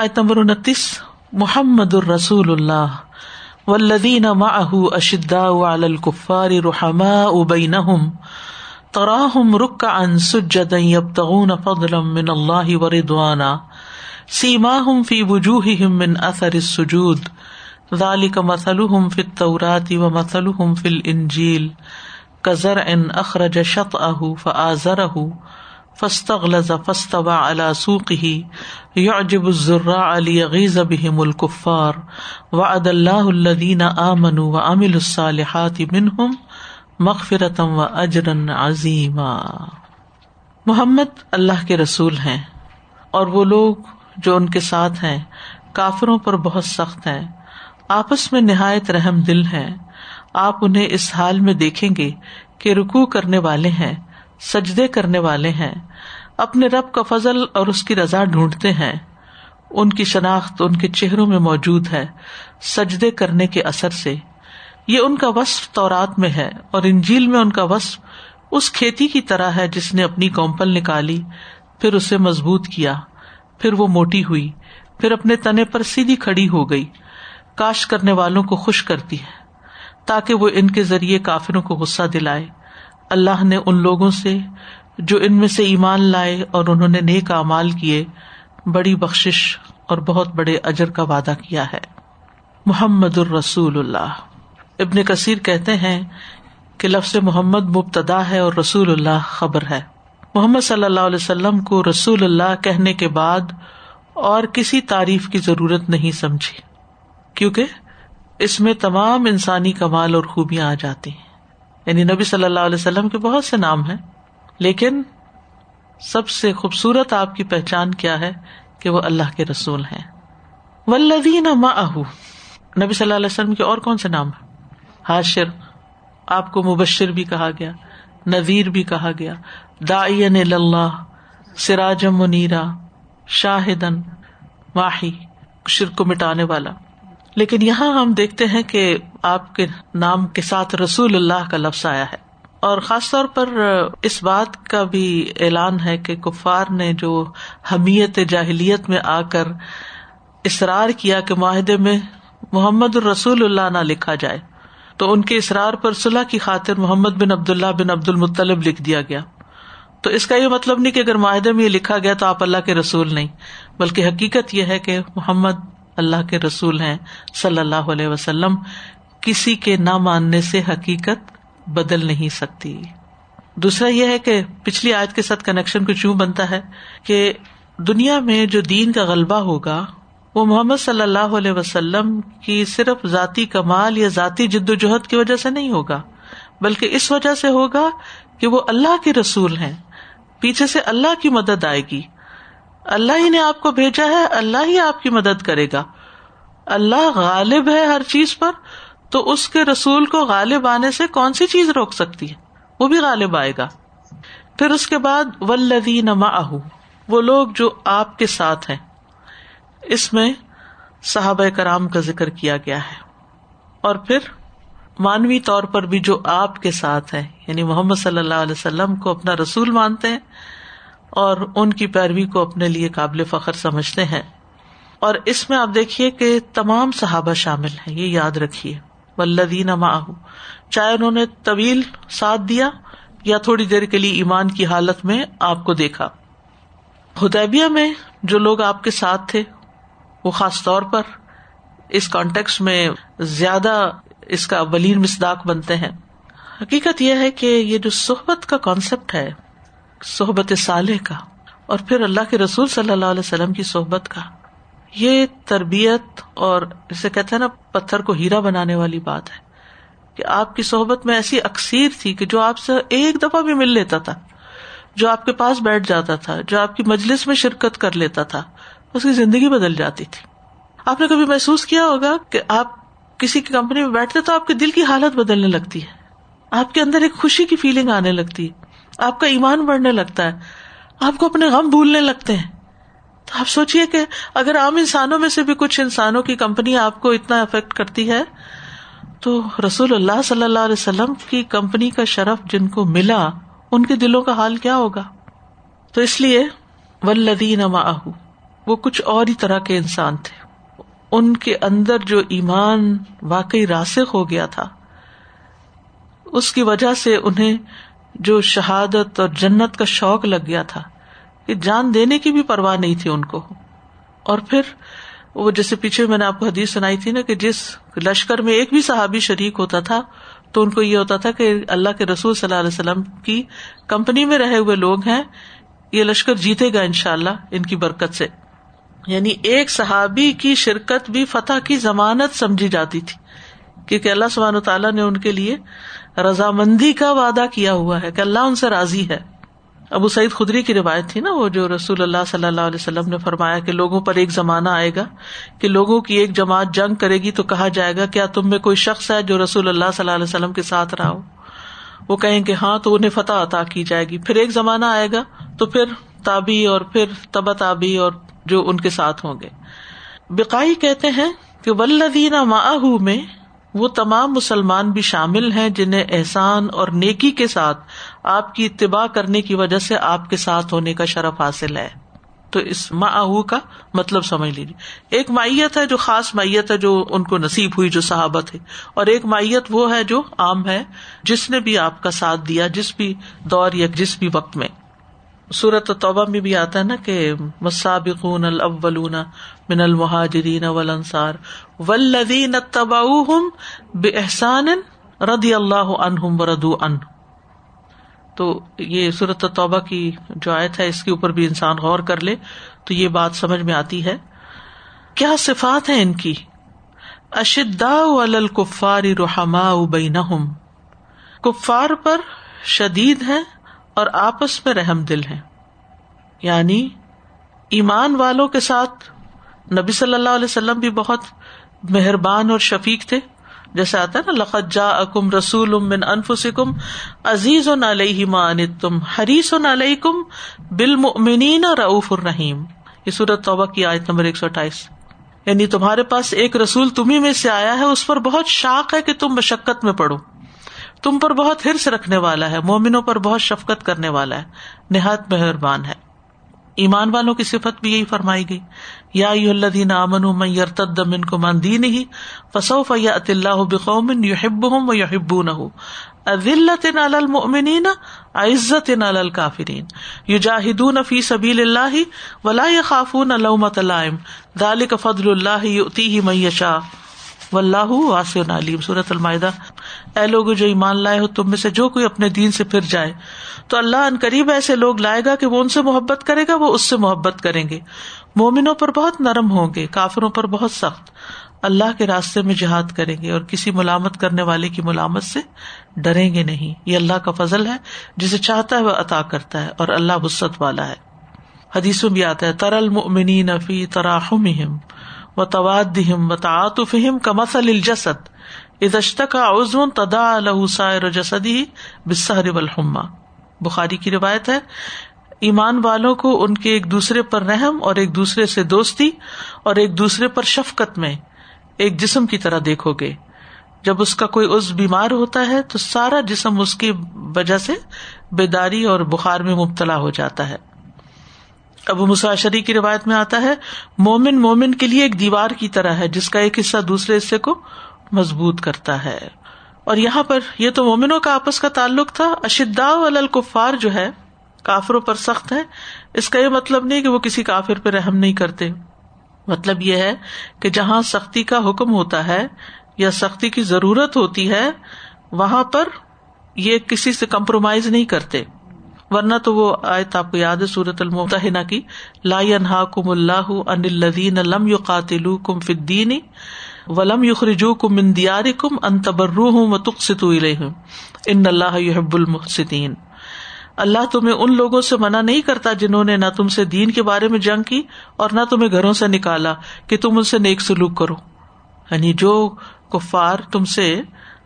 آیت نمبر انتیس محمد الرسول اللہ والذین معه اشداء علی الكفار رحماء بینہم، تراہم رکعا سجدا یبتغون فضلا من اللہ ورضوانا سیماہم فی وجوہہم من اثر السجود، ذالک مثلہم فی التوراة ومثلہم فی الانجیل، کزرع اخرج شطأہ فآزرہ فستغلظ فاستوى على سوقه يعجب الزراع ليغيظ بهم الكفار وعد الله الذين آمنوا وعملوا الصالحات منهم مغفرة واجرا عظيما۔ محمد اللہ کے رسول ہیں اور وہ لوگ جو ان کے ساتھ ہیں، کافروں پر بہت سخت ہیں۔ آپس میں نہایت رحم دل ہیں۔ آپ انہیں اس حال میں دیکھیں گے کہ رکو کرنے والے ہیں۔ سجدے کرنے والے ہیں، اپنے رب کا فضل اور اس کی رضا ڈھونڈتے ہیں۔ ان کی شناخت ان کے چہروں میں موجود ہے، سجدے کرنے کے اثر سے۔ یہ ان کا وصف تورات میں ہے اور انجیل میں ان کا وصف اس کھیتی کی طرح ہے جس نے اپنی کومپل نکالی، پھر اسے مضبوط کیا، پھر وہ موٹی ہوئی، پھر اپنے تنے پر سیدھی کھڑی ہو گئی۔ کاش کرنے والوں کو خوش کرتی ہے، تاکہ وہ ان کے ذریعے کافروں کو غصہ دلائے۔ اللہ نے ان لوگوں سے جو ان میں سے ایمان لائے اور انہوں نے نیک امال کیے، بڑی بخش اور بہت بڑے اجر کا وعدہ کیا ہے۔ محمد الرسول اللہ۔ ابن کثیر کہتے ہیں کہ لفظ محمد مبتدا ہے اور رسول اللہ خبر ہے۔ محمد صلی اللہ علیہ وسلم کو رسول اللہ کہنے کے بعد اور کسی تعریف کی ضرورت نہیں سمجھی، کیونکہ اس میں تمام انسانی کمال اور خوبیاں آ جاتی ہیں۔ یعنی نبی صلی اللہ علیہ وسلم کے بہت سے نام ہیں، لیکن سب سے خوبصورت آپ کی پہچان کیا ہے کہ وہ اللہ کے رسول ہیں۔ ولدین نبی صلی اللہ علیہ وسلم کے اور کون سے نام ہیں؟ حاشر، آپ کو مبشر بھی کہا گیا، نذیر بھی کہا گیا دائن اللہ سراجم منیرا، شاہدن، ماہی، شرک کو مٹانے والا۔ لیکن یہاں ہم دیکھتے ہیں کہ آپ کے نام کے ساتھ رسول اللہ کا لفظ آیا ہے۔ اور خاص طور پر اس بات کا بھی اعلان ہے کہ کفار نے جو حمیت جاہلیت میں آ کر اصرار کیا کہ معاہدے میں محمد الرسول اللہ نہ لکھا جائے، تو ان کے اصرار پر صلاح کی خاطر محمد بن عبد اللہ بن عبد المطلب لکھ دیا گیا۔ تو اس کا یہ مطلب نہیں کہ اگر معاہدے میں یہ لکھا گیا تو آپ اللہ کے رسول نہیں، بلکہ حقیقت یہ ہے کہ محمد اللہ کے رسول ہیں صلی اللہ علیہ وسلم، کسی کے نہ ماننے سے حقیقت بدل نہیں سکتی۔ دوسرا یہ ہے کہ پچھلی آیت کے ساتھ کنیکشن کچھ یوں بنتا ہے کہ دنیا میں جو دین کا غلبہ ہوگا، وہ محمد صلی اللہ علیہ وسلم کی صرف ذاتی کمال یا ذاتی جد و جہد کی وجہ سے نہیں ہوگا، بلکہ اس وجہ سے ہوگا کہ وہ اللہ کے رسول ہیں۔ پیچھے سے اللہ کی مدد آئے گی۔ اللہ ہی نے آپ کو بھیجا ہے، اللہ ہی آپ کی مدد کرے گا۔ اللہ غالب ہے ہر چیز پر، تو اس کے رسول کو غالب آنے سے کون سی چیز روک سکتی ہے؟ وہ بھی غالب آئے گا۔ پھر اس کے بعد ولدی نما وہ لوگ جو آپ کے ساتھ ہیں۔ اس میں صحابہ کرام کا ذکر کیا گیا ہے۔ اور پھر، مانوی طور پر بھی جو آپ کے ساتھ ہے یعنی محمد صلی اللہ علیہ وسلم کو اپنا رسول مانتے ہیں اور ان کی پیروی کو اپنے لیے قابل فخر سمجھتے ہیں۔ اور اس میں آپ دیکھیے کہ تمام صحابہ شامل ہیں، یہ یاد رکھیے۔ ولدین ماہ چاہے انہوں نے طویل ساتھ دیا یا تھوڑی دیر کے لیے ایمان کی حالت میں آپ کو دیکھا۔ ہدیبیہ میں جو لوگ آپ کے ساتھ تھے، وہ خاص طور پر اس کانٹیکس میں زیادہ اس کا ولین مسداق بنتے ہیں۔ حقیقت یہ ہے کہ یہ جو صحبت کا کانسیپٹ ہے صحبت صالح کا اور پھر اللہ کے رسول صلی اللہ علیہ وسلم کی صحبت کا۔ یہ تربیت اور جسے کہتے ہیں نا پتھر کو ہیرا بنانے والی بات ہے کہ آپ کی صحبت میں ایسی اکثیر تھی کہ جو آپ سے ایک دفعہ بھی مل لیتا تھا، جو آپ کے پاس بیٹھ جاتا تھا، جو آپ کی مجلس میں شرکت کر لیتا تھا، اس کی زندگی بدل جاتی تھی۔ آپ نے کبھی محسوس کیا ہوگا کہ آپ کسی کی کمپنی میں بیٹھتے تو آپ کے دل کی حالت بدلنے لگتی ہے، آپ کے اندر ایک خوشی کی فیلنگ آنے لگتی ہے۔ آپ کا ایمان بڑھنے لگتا ہے، آپ کو اپنے غم بھولنے لگتے ہیں۔ تو آپ سوچیے کہ اگر عام انسانوں میں سے بھی کچھ انسانوں کی کمپنی آپ کو اتنا افیکٹ کرتی ہے، تو رسول اللہ صلی اللہ علیہ وسلم کی کمپنی کا شرف جن کو ملا، ان کے دلوں کا حال کیا ہوگا؟ تو اس لیے ولدین وہ کچھ اور ہی طرح کے انسان تھے۔ ان کے اندر جو ایمان واقعی راسک ہو گیا تھا، اس کی وجہ سے انہیں جو شہادت اور جنت کا شوق لگ گیا تھا کہ جان دینے کی بھی پرواہ نہیں تھی ان کو۔ اور پھر وہ جیسے پیچھے میں نے آپ کو حدیث سنائی تھی نا کہ جس لشکر میں ایک بھی صحابی شریک ہوتا تھا، تو ان کو یہ ہوتا تھا کہ اللہ کے رسول صلی اللہ علیہ وسلم کی کمپنی میں رہے ہوئے لوگ ہیں، یہ لشکر جیتے گا ان شاء اللہ ان کی برکت سے۔ یعنی ایک صحابی کی شرکت بھی فتح کی ضمانت سمجھی جاتی تھی، کیونکہ اللہ سبحان تعالیٰ نے ان کے لیے رضامندی کا وعدہ کیا ہوا ہے کہ اللہ ان سے راضی ہے۔ ابو سعید خدری کی روایت تھی نا وہ جو رسول اللہ صلی اللہ علیہ وسلم نے فرمایا کہ لوگوں پر ایک زمانہ آئے گا کہ لوگوں کی ایک جماعت جنگ کرے گی تو کہا جائے گا، کیا تم میں کوئی شخص ہے جو رسول اللہ صلی اللہ علیہ وسلم کے ساتھ رہا ہو؟ وہ کہیں کہ ہاں تو انہیں فتح عطا کی جائے گی۔ پھر ایک زمانہ آئے گا تو پھر تابی اور پھر تبا تابی اور جو ان کے ساتھ ہوں گے۔ بقائی کہتے ہیں کہ ولدین ماہ میں وہ تمام مسلمان بھی شامل ہیں جنہیں احسان اور نیکی کے ساتھ آپ کی اتباع کرنے کی وجہ سے آپ کے ساتھ ہونے کا شرف حاصل ہے۔ تو اس معاہ کا مطلب سمجھ لیجیے۔ ایک مائیت ہے جو خاص مائیت ہے جو ان کو نصیب ہوئی جو صحابت ہے اور ایک مائیت وہ ہے جو عام ہے جس نے بھی آپ کا ساتھ دیا جس بھی دور یا جس بھی وقت میں۔ صورت توبہ میں بھی آتا ہے نا کہ مسابقون الاولون من المہاجرین والانصار والذین اتبعوہم بإحسان رضی اللہ عنہم وردو عنہ تو یہ صورت توبہ کی جو آیت ہے، اس کے اوپر بھی انسان غور کر لے تو یہ بات سمجھ میں آتی ہے۔ کیا صفات ہے ان کی؟ اشدا الکفار رحما بینہم۔ کفار پر شدید ہے اور آپس میں رحم دل ہے یعنی ایمان والوں کے ساتھ نبی صلی اللہ علیہ وسلم بھی بہت مہربان اور شفیق تھے۔ جیسے آتا ہے نا لقت جا اکم رسول امن انفسکم عزیز و علیہ مان تم حریص و علیہ کم بال ممنین رعف الرحیم۔ یہ صورت توبہ کی آیت نمبر ایک سو اٹھائیس۔ یعنی تمہارے پاس ایک رسول تمہیں میں سے آیا ہے، اس پر بہت شاق ہے کہ تم مشقت میں پڑھو تم پر بہت ہرس رکھنے والا ہے، مومنوں پر بہت شفقت کرنے والا ہے، نہایت مہربان ہے۔ ایمان والوں کی صفت بھی یہی فرمائی گئی۔ یا الذین آمنوا من یرتد منکم عن دینہ فسوف یأتی اللہ بقوم یحبهم ویحبونه اذلت علی المؤمنین عزت علی الکافرین۔ یجاہدون فی سبیل اللہ ولا یخافون لومۃ لائم۔ ذلک فضل اللہ یؤتیہ من یشاء۔ واللہ واسع علیم۔ سورۃ المائدہ۔ اے لوگ جو ایمان لائے ہو، تم میں سے جو کوئی اپنے دین سے پھر جائے۔ تو اللہ ان قریب ایسے لوگ لائے گا کہ وہ ان سے محبت کرے گا، وہ اس سے محبت کریں گے۔ مومنوں پر بہت نرم ہوں گے، کافروں پر بہت سخت۔ اللہ کے راستے میں جہاد کریں گے اور کسی ملامت کرنے والے کی ملامت سے ڈریں گے نہیں۔ یہ اللہ کا فضل ہے، جسے چاہتا ہے وہ عطا کرتا ہے اور اللہ وسط والا ہے۔ حدیث بھی آتا ہے ترل منی نفی تراہم و توادہم و تعاطفہم کا مسل الجسد۔ ادشت کا عزم تدا الحسائر جسدی بسہر الحما بخاری کی روایت ہے، ایمان والوں کو ان کے ایک دوسرے پر رحم اور ایک دوسرے سے دوستی اور ایک دوسرے پر شفقت میں ایک جسم کی طرح دیکھو گے۔ جب اس کا کوئی عز بیمار ہوتا ہے تو سارا جسم اس کی وجہ سے بیداری اور بخار میں مبتلا ہو جاتا ہے۔ ابو مساشری کی روایت میں آتا ہے، مومن مومن کے لیے ایک دیوار کی طرح ہے، جس کا ایک حصہ دوسرے حصے کو مضبوط کرتا ہے۔ اور یہاں پر یہ تو مومنوں کا آپس کا تعلق تھا۔ اشدا الکفار جو ہے، کافروں پر سخت ہے۔ اس کا یہ مطلب نہیں کہ وہ کسی کافر پہ رحم نہیں کرتے۔ مطلب یہ ہے کہ جہاں سختی کا حکم ہوتا ہے یا سختی کی ضرورت ہوتی ہے، وہاں پر یہ کسی سے کمپرومائز نہیں کرتے۔ ورنہ تو وہ آئے آپ کو یاد ہے سورت المحنہ کی، لا کم اللہ ان الدین لم یو قاتل کم فدینی ولم یخرجو کم من دیار کم ان تبرو ہوں و تخصت ان اللہ یحب المحسدین اللہ تمہیں ان لوگوں سے منع نہیں کرتا جنہوں نے نہ تم سے دین کے بارے میں جنگ کی اور نہ تمہیں گھروں سے نکالا کہ تم ان سے نیک سلوک کرو. یعنی جو کفار تم سے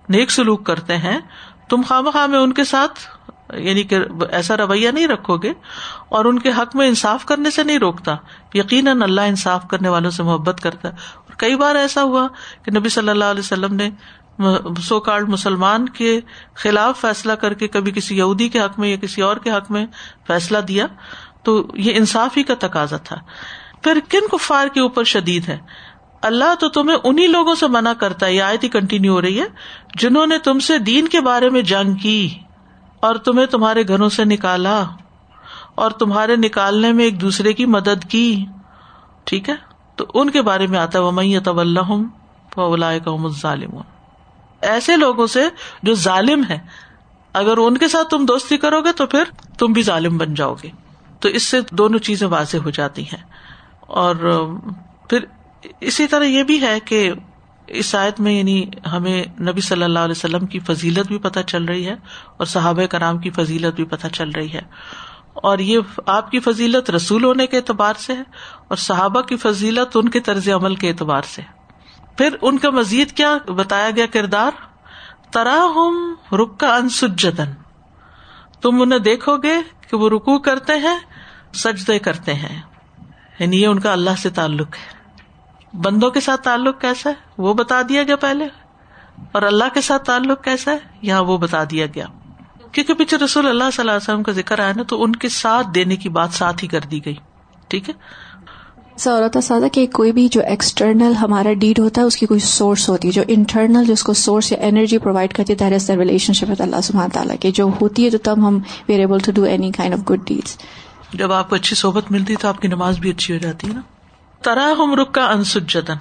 نیک سلوک کرتے ہیں، تم خام خواہ میں ان کے ساتھ یعنی کہ ایسا رویہ نہیں رکھو گے اور ان کے حق میں انصاف کرنے سے نہیں روکتا. یقیناً اللہ انصاف کرنے والوں سے محبت کرتا ہے۔ کئی بار ایسا ہوا کہ نبی صلی اللہ علیہ وسلم نے سو کارڈ مسلمان کے خلاف فیصلہ کر کے کبھی کسی یہودی کے حق میں یا کسی اور کے حق میں فیصلہ دیا تو یہ انصاف ہی کا تقاضا تھا۔ پھر کن کفار کے اوپر شدید ہے؟ اللہ تو تمہیں انہیں لوگوں سے منع کرتا ہے، یہ آیت ہی کنٹینیو ہو رہی ہے، جنہوں نے تم سے دین کے بارے میں جنگ کی اور تمہیں تمہارے گھروں سے نکالا اور تمہارے نکالنے میں ایک دوسرے کی مدد کی۔ ٹھیک ہے؟ تو ان کے بارے میں آتا ہے طول ظالم ایسے لوگوں سے جو ظالم ہے اگر ان کے ساتھ تم دوستی کرو گے تو پھر تم بھی ظالم بن جاؤ گے۔ تو اس سے دونوں چیزیں واضح ہو جاتی ہیں۔ اور پھر اسی طرح یہ بھی ہے کہ اس آیت میں یعنی ہمیں نبی صلی اللہ علیہ وسلم کی فضیلت بھی پتہ چل رہی ہے اور صحابہ کرام کی فضیلت بھی پتہ چل رہی ہے۔ اور یہ آپ کی فضیلت رسول ہونے کے اعتبار سے ہے اور صحابہ کی فضیلت ان کے طرز عمل کے اعتبار سے پھر ان کا مزید کیا بتایا گیا کردار؟ ترا ہم رک کا انسجن تم انہیں دیکھو گے کہ وہ رکو کرتے ہیں، سجدے کرتے ہیں۔ یعنی یہ ان کا اللہ سے تعلق ہے۔ بندوں کے ساتھ تعلق کیسا ہے؟ وہ بتا دیا گیا پہلے۔ اور اللہ کے ساتھ تعلق کیسا ہے؟ یہاں وہ بتا دیا گیا۔ کیونکہ پیچھے رسول اللہ صلی اللہ علیہ وسلم کا ذکر آیا نا تو ان کے ساتھ دینے کی بات ساتھ ہی کر دی گئی۔ ٹھیک ہے؟ سورت سادہ کہ کوئی بھی جو ایکسٹرنل ہمارا ڈیڈ ہوتا ہے اس کی کوئی سورس ہوتی ہے۔ جو انٹرنل جو اس کو سورس یا انرجی پرووائڈ کرتی ہے از دا ریلیشن شپ اللہ سبحانہ تعالیٰ کی۔ جو ہوتی ہے تو تب ہم were able to do any kind of good deeds جب آپ کو اچھی صحبت ملتی ہے تو آپ کی نماز بھی اچھی ہو جاتی ہے نا۔ ترا ہم رک کا انسجن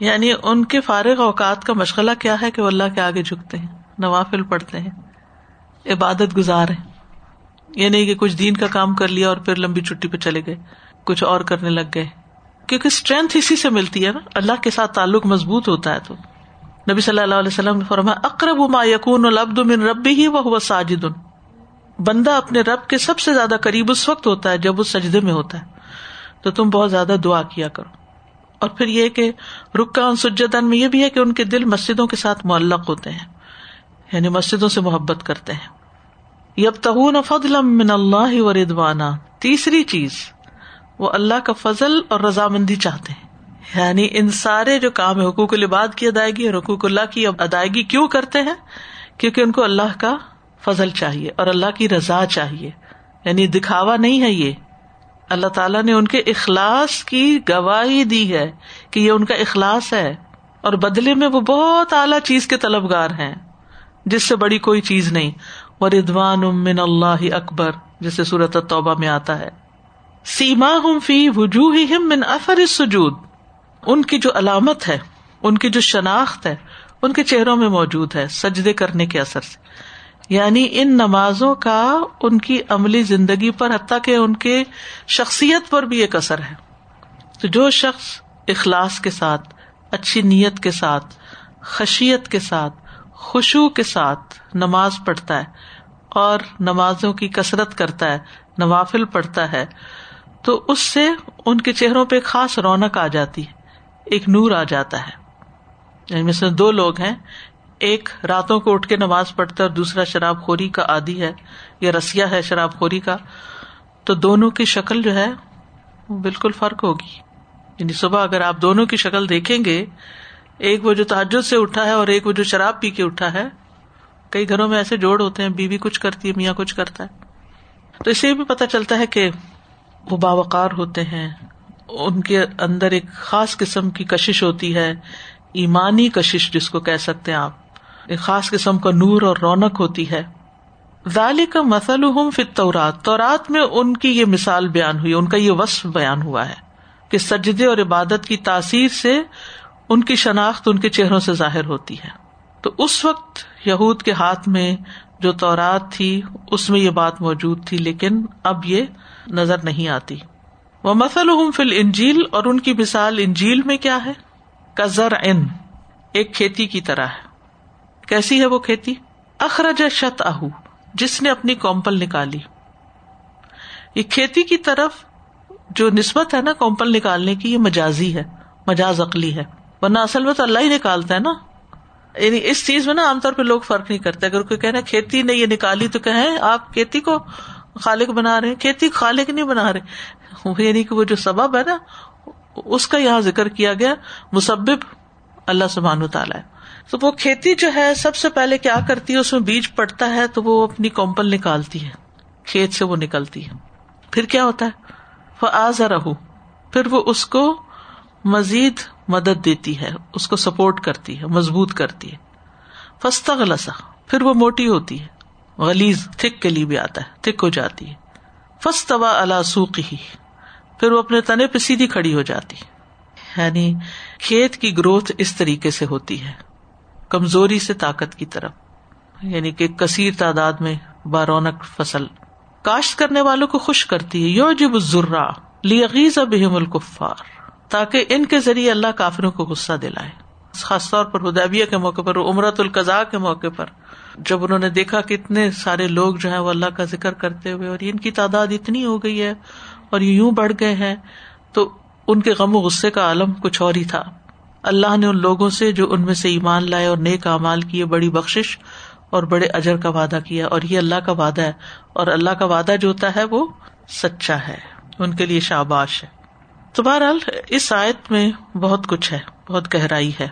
یعنی ان کے فارغ اوقات کا مشغلہ کیا ہے کہ وہ اللہ کے آگے جھکتے ہیں نوافل پڑھتے ہیں۔ عبادت گزار ہیں۔ یہ نہیں کہ کچھ دین کا کام کر لیا اور پھر لمبی چھٹی پہ چلے گئے، کچھ اور کرنے لگ گئے۔ کیونکہ اسٹرینتھ اسی سے ملتی ہے نا، اللہ کے ساتھ تعلق مضبوط ہوتا ہے تو۔ نبی صلی اللہ علیہ وسلم نے فرمایا، اقرب ما یقون العبد من ربی ہی وہ ساجد۔ بندہ اپنے رب کے سب سے زیادہ قریب اس وقت ہوتا ہے جب وہ سجدے میں ہوتا ہے۔ تو تم بہت زیادہ دعا کیا کرو۔ اور پھر یہ کہ رکا ان سجدن میں یہ بھی ہے کہ ان کے دل مسجدوں کے ساتھ معلق ہوتے ہیں یعنی مسجدوں سے محبت کرتے ہیں۔ یب تہون فضل من اللہ و ردوانا تیسری چیز، وہ اللہ کا فضل اور رضامندی چاہتے ہیں۔ یعنی ان سارے جو کام حقوق العباد کی ادائیگی اور حقوق اللہ کی ادائیگی کیوں کرتے ہیں؟ کیونکہ ان کو اللہ کا فضل چاہیے اور اللہ کی رضا چاہیے۔ یعنی دکھاوا نہیں ہے یہ۔ اللہ تعالیٰ نے ان کے اخلاص کی گواہی دی ہے کہ یہ ان کا اخلاص ہے۔ اور بدلے میں وہ بہت اعلی چیز کے طلبگار ہیں، جس سے بڑی کوئی چیز نہیں۔ وہ ردوان امن اللہ اکبر، جسے صورت توبہ میں آتا ہے۔ سیما ہم فی وجوہ من افر سجود ان کی جو علامت ہے، ان کی جو شناخت ہے، ان کے چہروں میں موجود ہے سجدے کرنے کے اثر سے۔ یعنی ان نمازوں کا ان کی عملی زندگی پر، حتیٰ کہ ان کے شخصیت پر بھی ایک اثر ہے۔ تو جو شخص اخلاص کے ساتھ، اچھی نیت کے ساتھ، خشیت کے ساتھ خوشبو کے ساتھ نماز پڑھتا ہے اور نمازوں کی کثرت کرتا ہے، نوافل پڑھتا ہے، تو اس سے ان کے چہروں پہ خاص رونق آ جاتی ہے، ایک نور آ جاتا ہے۔ یعنی مثلاً دو لوگ ہیں، ایک راتوں کو اٹھ کے نماز پڑھتا ہے اور دوسرا شراب خوری کا عادی ہے، یا رسیا ہے شراب خوری کا، تو دونوں کی شکل جو ہے بالکل فرق ہوگی۔ یعنی صبح اگر آپ دونوں کی شکل دیکھیں گے ایک وہ جو تعجد سے اٹھا ہے اور ایک وہ جو شراب پی کے اٹھا ہے، کئی گھروں میں ایسے جوڑ ہوتے ہیں، بیوی کچھ کرتی ہے، میاں کچھ کرتا ہے۔ تو اسے بھی پتا چلتا ہے کہ وہ باوقار ہوتے ہیں۔ ان کے اندر ایک خاص قسم کی کشش ہوتی ہے، ایمانی کشش جس کو کہہ سکتے ہیں آپ۔ ایک خاص قسم کا نور اور رونق ہوتی ہے۔ ذالی کا مسل تورات تورات میں ان کی یہ مثال بیان ہوئی، ان کا یہ وصف بیان ہوا ہے کہ سجدے اور عبادت کی تاثیر سے ان کی شناخت ان کے چہروں سے ظاہر ہوتی ہے۔ تو اس وقت یہود کے ہاتھ میں جو تورات تھی، اس میں یہ بات موجود تھی، لیکن اب یہ نظر نہیں آتی۔ وہ مسل فل انجیل اور ان کی مثال انجیل میں کیا ہے؟ کزر ان ایک کھیتی کی طرح ہے۔ کیسی ہے وہ کھیتی؟ اخرج شت اہ جس نے اپنی کومپل نکالی۔ یہ کھیتی کی طرف جو نسبت ہے نا، کومپل نکالنے کی، یہ مجازی ہے، مجاز عقلی ہے۔ ورنہ اصل میں تو اللہ ہی نکالتا ہے نا۔ یعنی اس چیز میں نا عام طور پہ لوگ فرق نہیں کرتے۔ اگر کوئی کہنا کھیتی نے یہ نکالی تو کہ آپ کھیتی کو خالق بنا رہے کھیتی خالق نہیں بنا رہے۔ یعنی کہ وہ جو سبب ہے نا، اس کا یہاں ذکر کیا گیا۔ مسبب اللہ سبحان تعالیٰ ہے۔ تو وہ کھیتی جو ہے، سب سے پہلے کیا کرتی ہے؟ اس میں بیج پڑتا ہے تو وہ اپنی کومپل نکالتی ہے۔ کھیت سے وہ نکلتی ہے۔ پھر کیا ہوتا ہے؟ وہ آزا رہو پھر وہ اس کو مزید مدد دیتی ہے، اس کو سپورٹ کرتی ہے، مضبوط کرتی ہے۔ فستا غلسا پھر وہ موٹی ہوتی ہے۔ غلیز تھک کے لیے بھی آتا ہے، تھک ہو جاتی ہے۔ فستوا اللہ سوکھ ہی پھر وہ اپنے تنے پہ سیدھی کھڑی ہو جاتی یعنی کھیت کی گروتھ اس طریقے سے ہوتی ہے، کمزوری سے طاقت کی طرف۔ یعنی کہ کثیر تعداد میں بارونق فصل۔ کاشت کرنے والوں کو خوش کرتی ہے یو جب ذرا لیغیز بہم الکفار۔ تاکہ ان کے ذریعے اللہ کافروں کو غصہ دلائے۔ خاص طور پر ہدیبیہ کے موقع پر امرت القضاء کے موقع پر۔ جب انہوں نے دیکھا کہ اتنے سارے لوگ جو ہے وہ اللہ کا ذکر کرتے ہوئے اور ان کی تعداد اتنی ہو گئی ہے اور یہ یوں بڑھ گئے ہیں، تو ان کے غم و غصے کا عالم کچھ اور ہی تھا۔ اللہ نے ان لوگوں سے جو ان میں سے ایمان لائے اور نیک امال کیے، بڑی بخش اور بڑے اجر کا وعدہ کیا۔ اور یہ اللہ کا وعدہ ہے۔ اور اللہ کا وعدہ جو ہوتا ہے وہ سچا ہے۔ ان کے لیے شاباش ہے۔ تو بہرحال اس آیت میں بہت کچھ ہے، بہت گہرائی ہے۔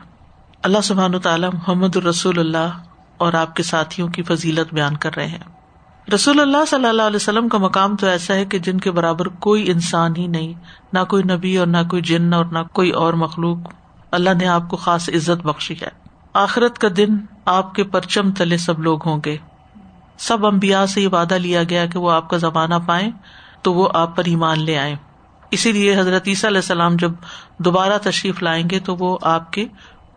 اللہ سبحان تعالیٰ محمد الرسول اللہ اور آپ کے ساتھیوں کی فضیلت بیان کر رہے ہیں۔ رسول اللہ صلی اللہ علیہ وسلم کا مقام تو ایسا ہے کہ جن کے برابر کوئی انسان ہی نہیں، نہ کوئی نبی اور نہ کوئی جن اور نہ کوئی اور مخلوق۔ اللہ نے آپ کو خاص عزت بخشی ہے۔ آخرت کا دن آپ کے پرچم تلے سب لوگ ہوں گے۔ سب امبیا سے یہ وعدہ لیا گیا کہ وہ آپ کا زمانہ پائے تو وہ آپ پر ایمان لے آئے اسی لیے حضرت عیسیٰ علیہ السلام جب دوبارہ تشریف لائیں گے تو وہ آپ کے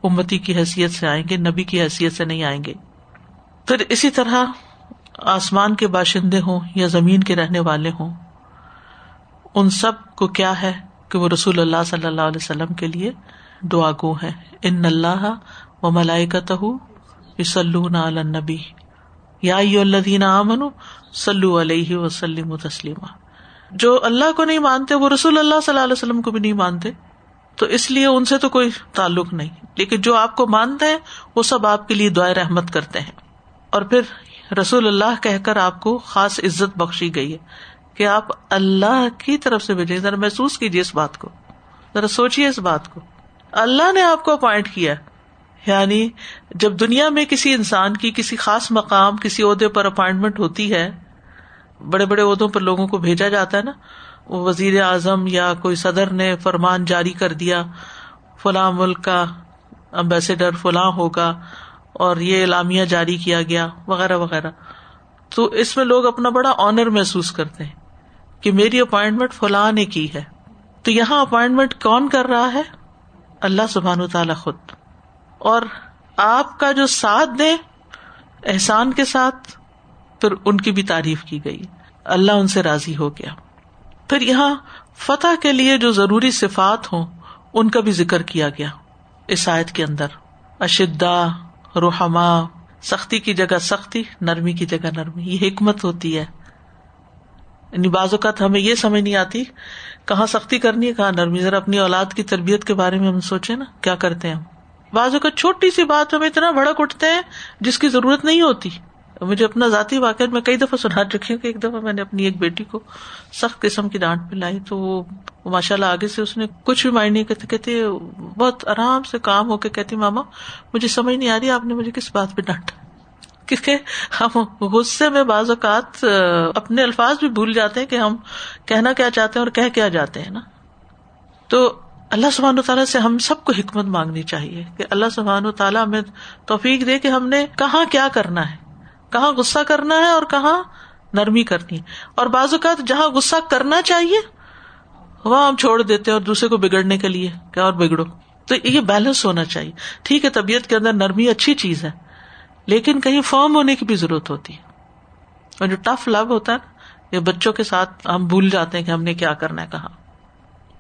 امتی کی حیثیت سے آئیں گے، نبی کی حیثیت سے نہیں آئیں گے۔ پھر اسی طرح آسمان کے باشندے ہوں یا زمین کے رہنے والے ہوں، ان سب کو کیا ہے کہ وہ رسول اللہ صلی اللہ علیہ وسلم کے لیے دعا گو ہے ان اللہ و ملائی کا النبی۔ یا امن سلو علیہ وسلم تسلیمہ جو اللہ کو نہیں مانتے، وہ رسول اللہ صلی اللہ علیہ وسلم کو بھی نہیں مانتے۔ تو اس لیے ان سے تو کوئی تعلق نہیں۔ لیکن جو آپ کو مانتے ہیں، وہ سب آپ کے لیے دعائیں رحمت کرتے ہیں۔ اور پھر رسول اللہ کہہ کر آپ کو خاص عزت بخشی گئی ہے کہ آپ اللہ کی طرف سے بھیجیں۔ ذرا محسوس کیجیے اس بات کو۔ ذرا سوچیے اس بات کو۔ اللہ نے آپ کو اپوائنٹ کیا یعنی جب دنیا میں کسی انسان کی کسی خاص مقام، کسی عہدے پر اپوائنٹمنٹ ہوتی ہے بڑے بڑے عہدوں پر لوگوں کو بھیجا جاتا ہے نا۔ وہ وزیر اعظم یا کوئی صدر نے فرمان جاری کر دیا، فلاں ملک کا امبیسڈر فلاں ہوگا اور یہ اعلامیہ جاری کیا گیا، وغیرہ وغیرہ۔ تو اس میں لوگ اپنا بڑا آنر محسوس کرتے ہیں کہ میری اپوائنٹمنٹ فلاں نے کی ہے۔ تو یہاں اپوائنٹمنٹ کون کر رہا ہے؟ اللہ سبحان و تعالی خود۔ اور آپ کا جو ساتھ دے احسان کے ساتھ پھر ان کی بھی تعریف کی گئی۔ اللہ ان سے راضی ہو گیا۔ پھر یہاں فتح کے لیے جو ضروری صفات ہوں، ان کا بھی ذکر کیا گیا۔ اس آیت کے اندر اشدا روحما سختی کی جگہ سختی، نرمی کی جگہ نرمی، یہ حکمت ہوتی ہے۔ یعنی بعض اوقات ہمیں یہ سمجھ نہیں آتی کہاں سختی کرنی ہے، کہاں نرمی۔ ذرا اپنی اولاد کی تربیت کے بارے میں ہم سوچے نا، کیا کرتے ہیں ہم۔ بعض اوقات چھوٹی سی بات ہمیں اتنا بڑک اٹھتے ہیں جس کی ضرورت نہیں ہوتی۔ مجھے اپنا ذاتی واقعہ میں کئی دفعہ سنا چکی ہوں کہ ایک دفعہ میں نے اپنی ایک بیٹی کو سخت قسم کی ڈانٹ پلائی تو وہ ماشاء اللہ آگے سے اس نے کچھ بھی مائنڈ نہیں کرتے کہتے بہت آرام سے کام ہو کے کہتی، ماما، مجھے سمجھ نہیں آ رہی، آپ نے مجھے کس بات پہ ڈانٹا؟ کیونکہ ہم غصے میں بعض اوقات اپنے الفاظ بھی بھول جاتے ہیں کہ ہم کہنا کیا چاہتے ہیں اور کہہ کیا جاتے ہیں نا۔ تو اللہ سبحان و تعالیٰ سے ہم سب کو حکمت مانگنی چاہیے کہ اللہ سبحان و تعالیٰ ہمیں توفیق دے کہ ہم نے کہاں کیا کرنا ہے۔ کہاں غصہ کرنا ہے اور کہاں نرمی کرنی ہے۔ اور بعض اوقات جہاں غصہ کرنا چاہیے، وہاں ہم چھوڑ دیتے اور دوسرے کو بگڑنے کے لیے کیا اور بگڑو۔ تو یہ بیلنس ہونا چاہیے۔ ٹھیک ہے، طبیعت کے اندر نرمی اچھی چیز ہے، لیکن کہیں فارم ہونے کی بھی ضرورت ہوتی ہے۔ اور جو ٹف لو ہوتا ہے نا، یہ بچوں کے ساتھ ہم بھول جاتے ہیں کہ ہم نے کیا کرنا ہے، کہاں۔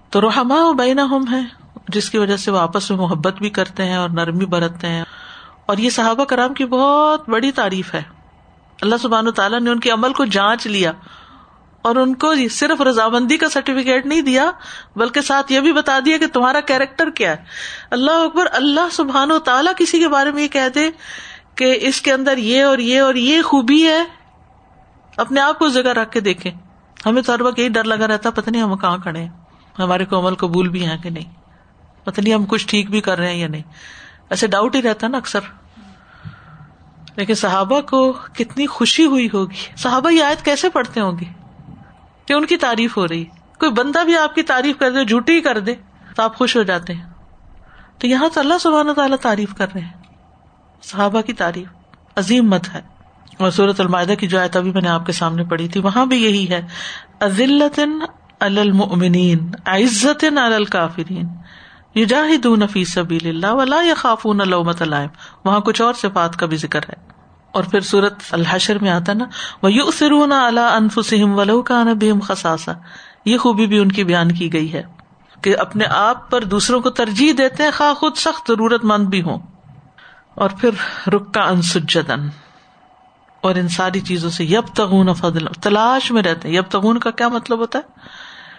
تو روحما بینا ہم ہے جس کی وجہ سے وہ آپس میں محبت بھی کرتے ہیں اور نرمی برتتے ہیں۔ اور یہ صحابہ کرام کی بہت بڑی تعریف ہے۔ اللہ سبحان تعالیٰ نے ان کے عمل کو جانچ لیا اور ان کو صرف رضامندی کا سرٹیفکیٹ نہیں دیا، بلکہ ساتھ یہ بھی بتا دیا کہ تمہارا کیریکٹر کیا ہے۔ اللہ اکبر، اللہ سبحان و تعالیٰ کسی کے بارے میں یہ کہہ دے کہ اس کے اندر یہ اور یہ اور یہ خوبی ہے۔ اپنے آپ کو جگہ رکھ کے دیکھے ہمیں تو ہر وقت یہی ڈر لگا رہتا، پتہ نہیں ہم کہاں کھڑے ہیں۔ ہمارے کو عمل قبول بھی ہیں کہ نہیں؟ پتہ نہیں ہم کچھ ٹھیک بھی کر رہے ہیں یا نہیں۔ ایسے ڈاؤٹ ہی رہتا نا اکثر۔ لیکن صحابہ کو کتنی خوشی ہوئی ہوگی۔ صحابہ یہ آیت کیسے پڑھتے ہوں گے؟ کہ ان کی تعریف ہو رہی۔ کوئی بندہ بھی آپ کی تعریف کر دے، جھوٹی کر دے، تو آپ خوش ہو جاتے ہیں۔ تو یہاں تو اللہ سبحانہ تعالیٰ تعریف کر رہے ہیں۔ صحابہ کی تعریف عظیم مت ہے۔ اور صورت المائدہ کی جو آیت ابھی میں نے آپ کے سامنے پڑھی تھی، وہاں بھی یہی ہے۔ عزلت المؤمنین عزت الکافرین۔ یجاہدون فی سبیل اللہ ولا یخافون لومۃ لائم وہاں کچھ اور صفات کا بھی ذکر ہے۔ اور پھر صورت الحشر میں آتا نا وہ یو فرون اعلیٰ انفسم ولو کا نبیم خساسا یہ خوبی بھی ان کی بیان کی گئی ہے کہ اپنے آپ پر دوسروں کو ترجیح دیتے ہیں، خواہ خود سخت ضرورت مند بھی ہوں۔ اور پھر رکا انسجدن اور ان ساری چیزوں سے یب تغون فضل، تلاش میں رہتے ہیں۔ یب تغون کا کیا مطلب ہوتا ہے؟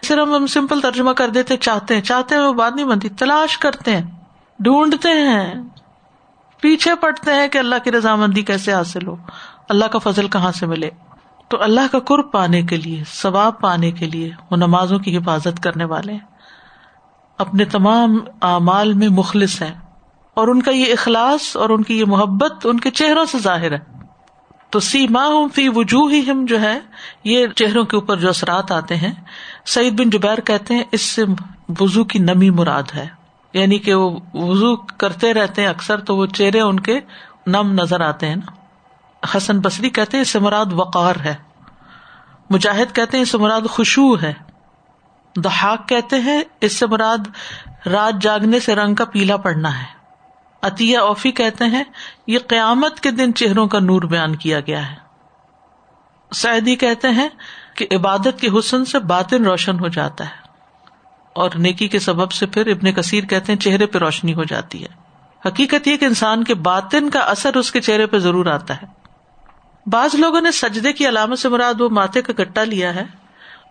صرف ہم سمپل ترجمہ کر دیتے چاہتے ہیں چاہتے ہیں، وہ بات نہیں بنتی۔ تلاش کرتے ہیں، ڈھونڈتے ہیں، پیچھے پڑتے ہیں کہ اللہ کی رضامندی کیسے حاصل ہو، اللہ کا فضل کہاں سے ملے۔ تو اللہ کا قرب پانے کے لیے، ثواب پانے کے لیے وہ نمازوں کی حفاظت کرنے والے ہیں۔ اپنے تمام اعمال میں مخلص ہیں۔ اور ان کا یہ اخلاص اور ان کی یہ محبت ان کے چہروں سے ظاہر ہے۔ تو سی ماں فی وجوہ ہم جو ہے، یہ چہروں کے اوپر جو اثرات آتے ہیں سعید بن جبیر کہتے ہیں اس سے وزو کی نمی مراد ہے۔ یعنی کہ وہ وزو کرتے رہتے ہیں اکثر تو وہ چہرے ان کے نم نظر آتے ہیں نا۔ حسن بصری کہتے ہیں اس سے مراد وقار ہے۔ مجاہد کہتے ہیں اس سے مراد خوشبو ہے۔ دہاق کہتے ہیں اس سے مراد رات جاگنے سے رنگ کا پیلا پڑنا ہے۔ عطیہ اوفی کہتے ہیں یہ قیامت کے دن چہروں کا نور بیان کیا گیا ہے۔ سعدی کہتے ہیں کہ عبادت کے حسن سے باطن روشن ہو جاتا ہے۔ اور نیکی کے سبب سے پھر ابن کثیر کہتے ہیں چہرے پہ روشنی ہو جاتی ہے۔ حقیقت یہ کہ انسان کے باطن کا اثر اس کے چہرے پہ ضرور آتا ہے۔ بعض لوگوں نے سجدے کی علامت سے مراد وہ ماتے کا گٹا لیا ہے۔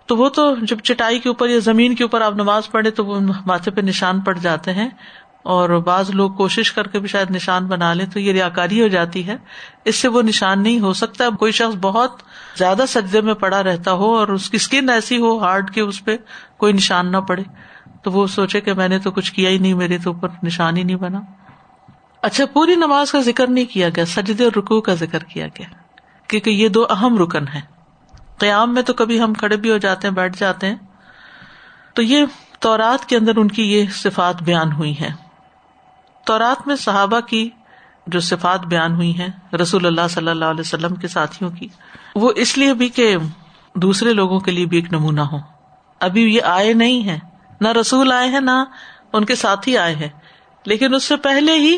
تو وہ تو جب چٹائی کے اوپر یا زمین کے اوپر آپ نماز پڑھے تو وہ ماتھے پہ نشان پڑ جاتے ہیں۔ اور بعض لوگ کوشش کر کے بھی شاید نشان بنا لیں تو یہ ریاکاری ہو جاتی ہے۔ اس سے وہ نشان نہیں ہو سکتا۔ کوئی شخص بہت زیادہ سجدے میں پڑا رہتا ہو اور اس کی اسکن ایسی ہو ہارڈ کے اس پہ کوئی نشان نہ پڑے، تو وہ سوچے کہ میں نے تو کچھ کیا ہی نہیں، میرے تو اوپر نشان ہی نہیں بنا۔ اچھا پوری نماز کا ذکر نہیں کیا گیا، سجدے اور رکو کا ذکر کیا گیا، کیونکہ یہ دو اہم رکن ہے قیام میں تو کبھی ہم کھڑے بھی ہو جاتے ہیں، بیٹھ جاتے ہیں۔ تو یہ تورات کے اندر ان کی یہ صفات بیان ہوئی ہے تورات میں صحابہ کی جو صفات بیان ہوئی ہیں، رسول اللہ صلی اللہ علیہ وسلم کے ساتھیوں کی، وہ اس لیے بھی کہ دوسرے لوگوں کے لیے بھی ایک نمونہ ہو۔ ابھی یہ آئے نہیں ہے نہ رسول آئے ہیں، نہ ان کے ساتھی آئے ہیں۔ لیکن اس سے پہلے ہی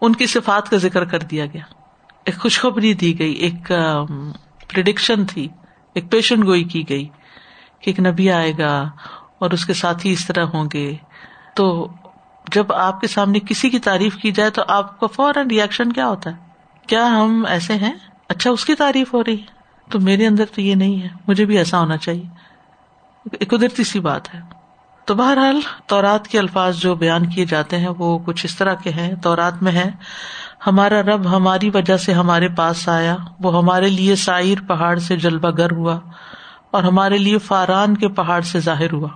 ان کی صفات کا ذکر کر دیا گیا۔ ایک خوشخبری دی گئی، ایک پرڈکشن تھی، ایک پیشن گوئی کی گئی کہ ایک نبی آئے گا اور اس کے ساتھی اس طرح ہوں گے۔ تو جب آپ کے سامنے کسی کی تعریف کی جائے تو آپ کا فوراً ریئیکشن کیا ہوتا ہے؟ کیا ہم ایسے ہیں؟ اچھا اس کی تعریف ہو رہی تو میرے اندر تو یہ نہیں ہے۔ مجھے بھی ایسا ہونا چاہیے۔ ایک قدرتی سی بات ہے۔ تو بہرحال تورات کے الفاظ جو بیان کیے جاتے ہیں، وہ کچھ اس طرح کے ہیں۔ تورات میں ہے، ہمارا رب ہماری وجہ سے ہمارے پاس آیا۔ وہ ہمارے لیے سائر پہاڑ سے جلبہ گر ہوا اور ہمارے لیے فاران کے پہاڑ سے ظاہر ہوا۔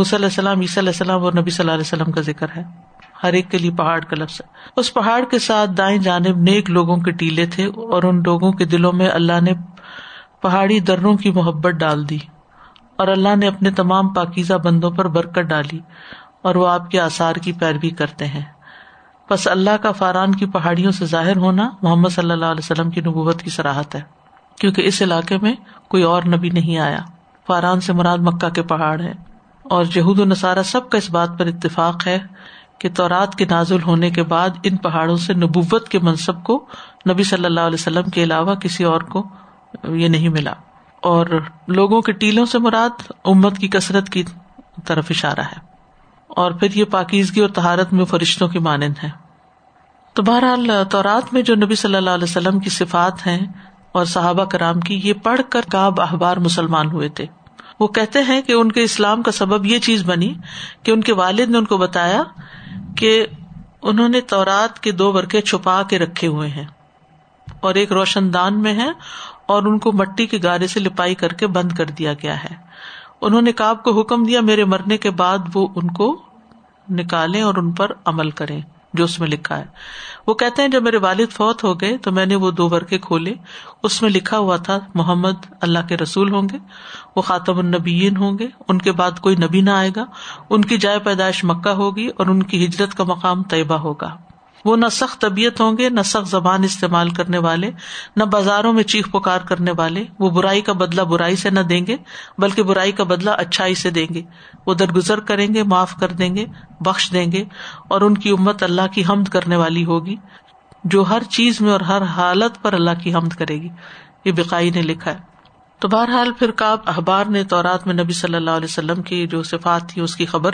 علیہ السلام، عیسی علیہ السلام اور نبی صلی اللہ علیہ وسلم کا ذکر ہے۔ ہر ایک کے لیے پہاڑ کا لفظ ہے۔ اس پہاڑ کے ساتھ دائیں جانب نیک لوگوں کے ٹیلے تھے اور ان لوگوں کے دلوں میں اللہ نے پہاڑی دروں کی محبت ڈال دی اور اللہ نے اپنے تمام پاکیزہ بندوں پر برکت ڈالی اور وہ آپ کے آثار کی پیروی کرتے ہیں۔ بس اللہ کا فاران کی پہاڑیوں سے ظاہر ہونا محمد صلی اللہ علیہ وسلم کی نبوت کی سراہت ہے۔ کیونکہ اس علاقے میں کوئی اور نبی نہیں آیا۔ فاران سے مراد مکہ کے پہاڑ ہے اور جہود و نصارہ سب کا اس بات پر اتفاق ہے کہ تورات کے نازل ہونے کے بعد ان پہاڑوں سے نبوت کے منصب کو نبی صلی اللہ علیہ وسلم کے علاوہ کسی اور کو یہ نہیں ملا۔ اور لوگوں کے ٹیلوں سے مراد امت کی کثرت کی طرف اشارہ ہے۔ اور پھر یہ پاکیزگی اور تہارت میں فرشتوں کی مانند ہے۔ تو بہرحال تورات میں جو نبی صلی اللہ علیہ وسلم کی صفات ہیں اور صحابہ کرام کی، یہ پڑھ کر کاب احبار مسلمان ہوئے تھے۔ وہ کہتے ہیں کہ ان کے اسلام کا سبب یہ چیز بنی کہ ان کے والد نے ان کو بتایا کہ انہوں نے تورات کے دو برقے چھپا کے رکھے ہوئے ہیں اور ایک روشن دان میں ہے اور ان کو مٹی کے گارے سے لپائی کر کے بند کر دیا گیا ہے۔ انہوں نے کاب کو حکم دیا، میرے مرنے کے بعد وہ ان کو نکالے اور ان پر عمل کرے جو اس میں لکھا ہے۔ وہ کہتے ہیں، جب میرے والد فوت ہو گئے تو میں نے وہ دو ورقے کھولے۔ اس میں لکھا ہوا تھا، محمد اللہ کے رسول ہوں گے، وہ خاطم النبیین ہوں گے، ان کے بعد کوئی نبی نہ آئے گا، ان کی جائے پیدائش مکہ ہوگی اور ان کی ہجرت کا مقام طیبہ ہوگا۔ وہ نہ سخت طبیعت ہوں گے، نہ سخت زبان استعمال کرنے والے، نہ بازاروں میں چیخ پکار کرنے والے۔ وہ برائی کا بدلا برائی سے نہ دیں گے، بلکہ برائی کا بدلا اچھائی سے دیں گے۔ وہ درگزر کریں گے، معاف کر دیں گے، بخش دیں گے اور ان کی امت اللہ کی حمد کرنے والی ہوگی، جو ہر چیز میں اور ہر حالت پر اللہ کی حمد کرے گی۔ یہ بقائی نے لکھا ہے۔ تو بہرحال پھر کاب اخبار نے تورات میں نبی صلی اللہ علیہ وسلم کی جو صفات تھی، اس کی خبر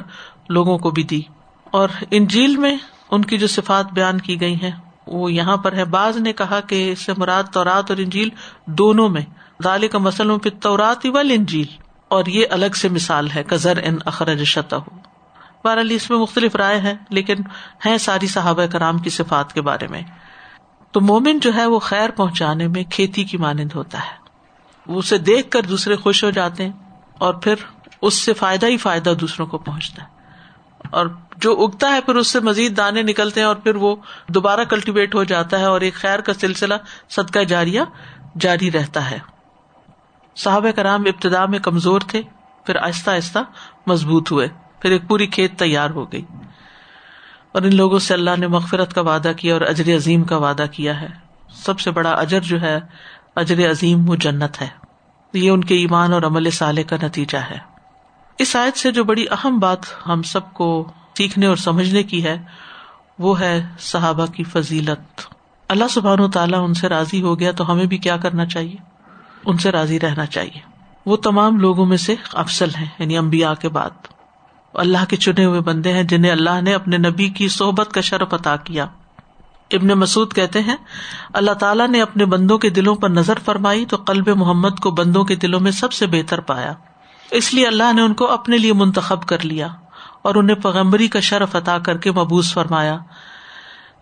لوگوں کو بھی دی۔ اور انجیل میں ان کی جو صفات بیان کی گئی ہیں، وہ یہاں پر ہے بعض نے کہا کہ اس سے مراد تورات اور انجیل دونوں میں۔ دال کا مسلم پھر تورات انجیل اور یہ الگ سے مثال ہے، کزر ان اخرج شتہ بہرحال اس میں مختلف رائے ہیں، لیکن ہے ساری صحابہ کرام کی صفات کے بارے میں۔ تو مومن جو ہے، وہ خیر پہنچانے میں کھیتی کی مانند ہوتا ہے۔ وہ اسے دیکھ کر دوسرے خوش ہو جاتے ہیں اور پھر اس سے فائدہ ہی فائدہ دوسروں کو پہنچتا ہے۔ اور جو اگتا ہے پھر اس سے مزید دانے نکلتے ہیں اور پھر وہ دوبارہ کلٹیویٹ ہو جاتا ہے اور ایک خیر کا سلسلہ صدقہ جاریہ جاری رہتا ہے۔ صاحب کرام ابتدا میں کمزور تھے، پھر آہستہ آہستہ مضبوط ہوئے، پھر ایک پوری کھیت تیار ہو گئی۔ اور ان لوگوں سے اللہ نے مغفرت کا وعدہ کیا اور اجر عظیم کا وعدہ کیا ہے۔ سب سے بڑا اجر جو ہے، اجر عظیم وہ جنت ہے۔ یہ ان کے ایمان اور عمل سالے کا نتیجہ ہے۔ اس آیت سے جو بڑی اہم بات ہم سب کو سیکھنے اور سمجھنے کی ہے، وہ ہے صحابہ کی فضیلت۔ اللہ سبحان و تعالیٰ ان سے راضی ہو گیا تو ہمیں بھی کیا کرنا چاہیے؟ ان سے راضی رہنا چاہیے۔ وہ تمام لوگوں میں سے افسل ہیں یعنی امبیا کے بعد۔ اللہ کے چنے ہوئے بندے ہیں جنہیں اللہ نے اپنے نبی کی صحبت کا شرف عطا کیا۔ ابن مسعد کہتے ہیں، اللہ تعالیٰ نے اپنے بندوں کے دلوں پر نظر فرمائی تو قلب محمد کو بندوں کے دلوں میں سب سے بہتر پایا۔ اس لیے اللہ نے ان کو اپنے لیے منتخب کر لیا اور انہیں پیغمبری کا شرف عطا کر کے مبوس فرمایا۔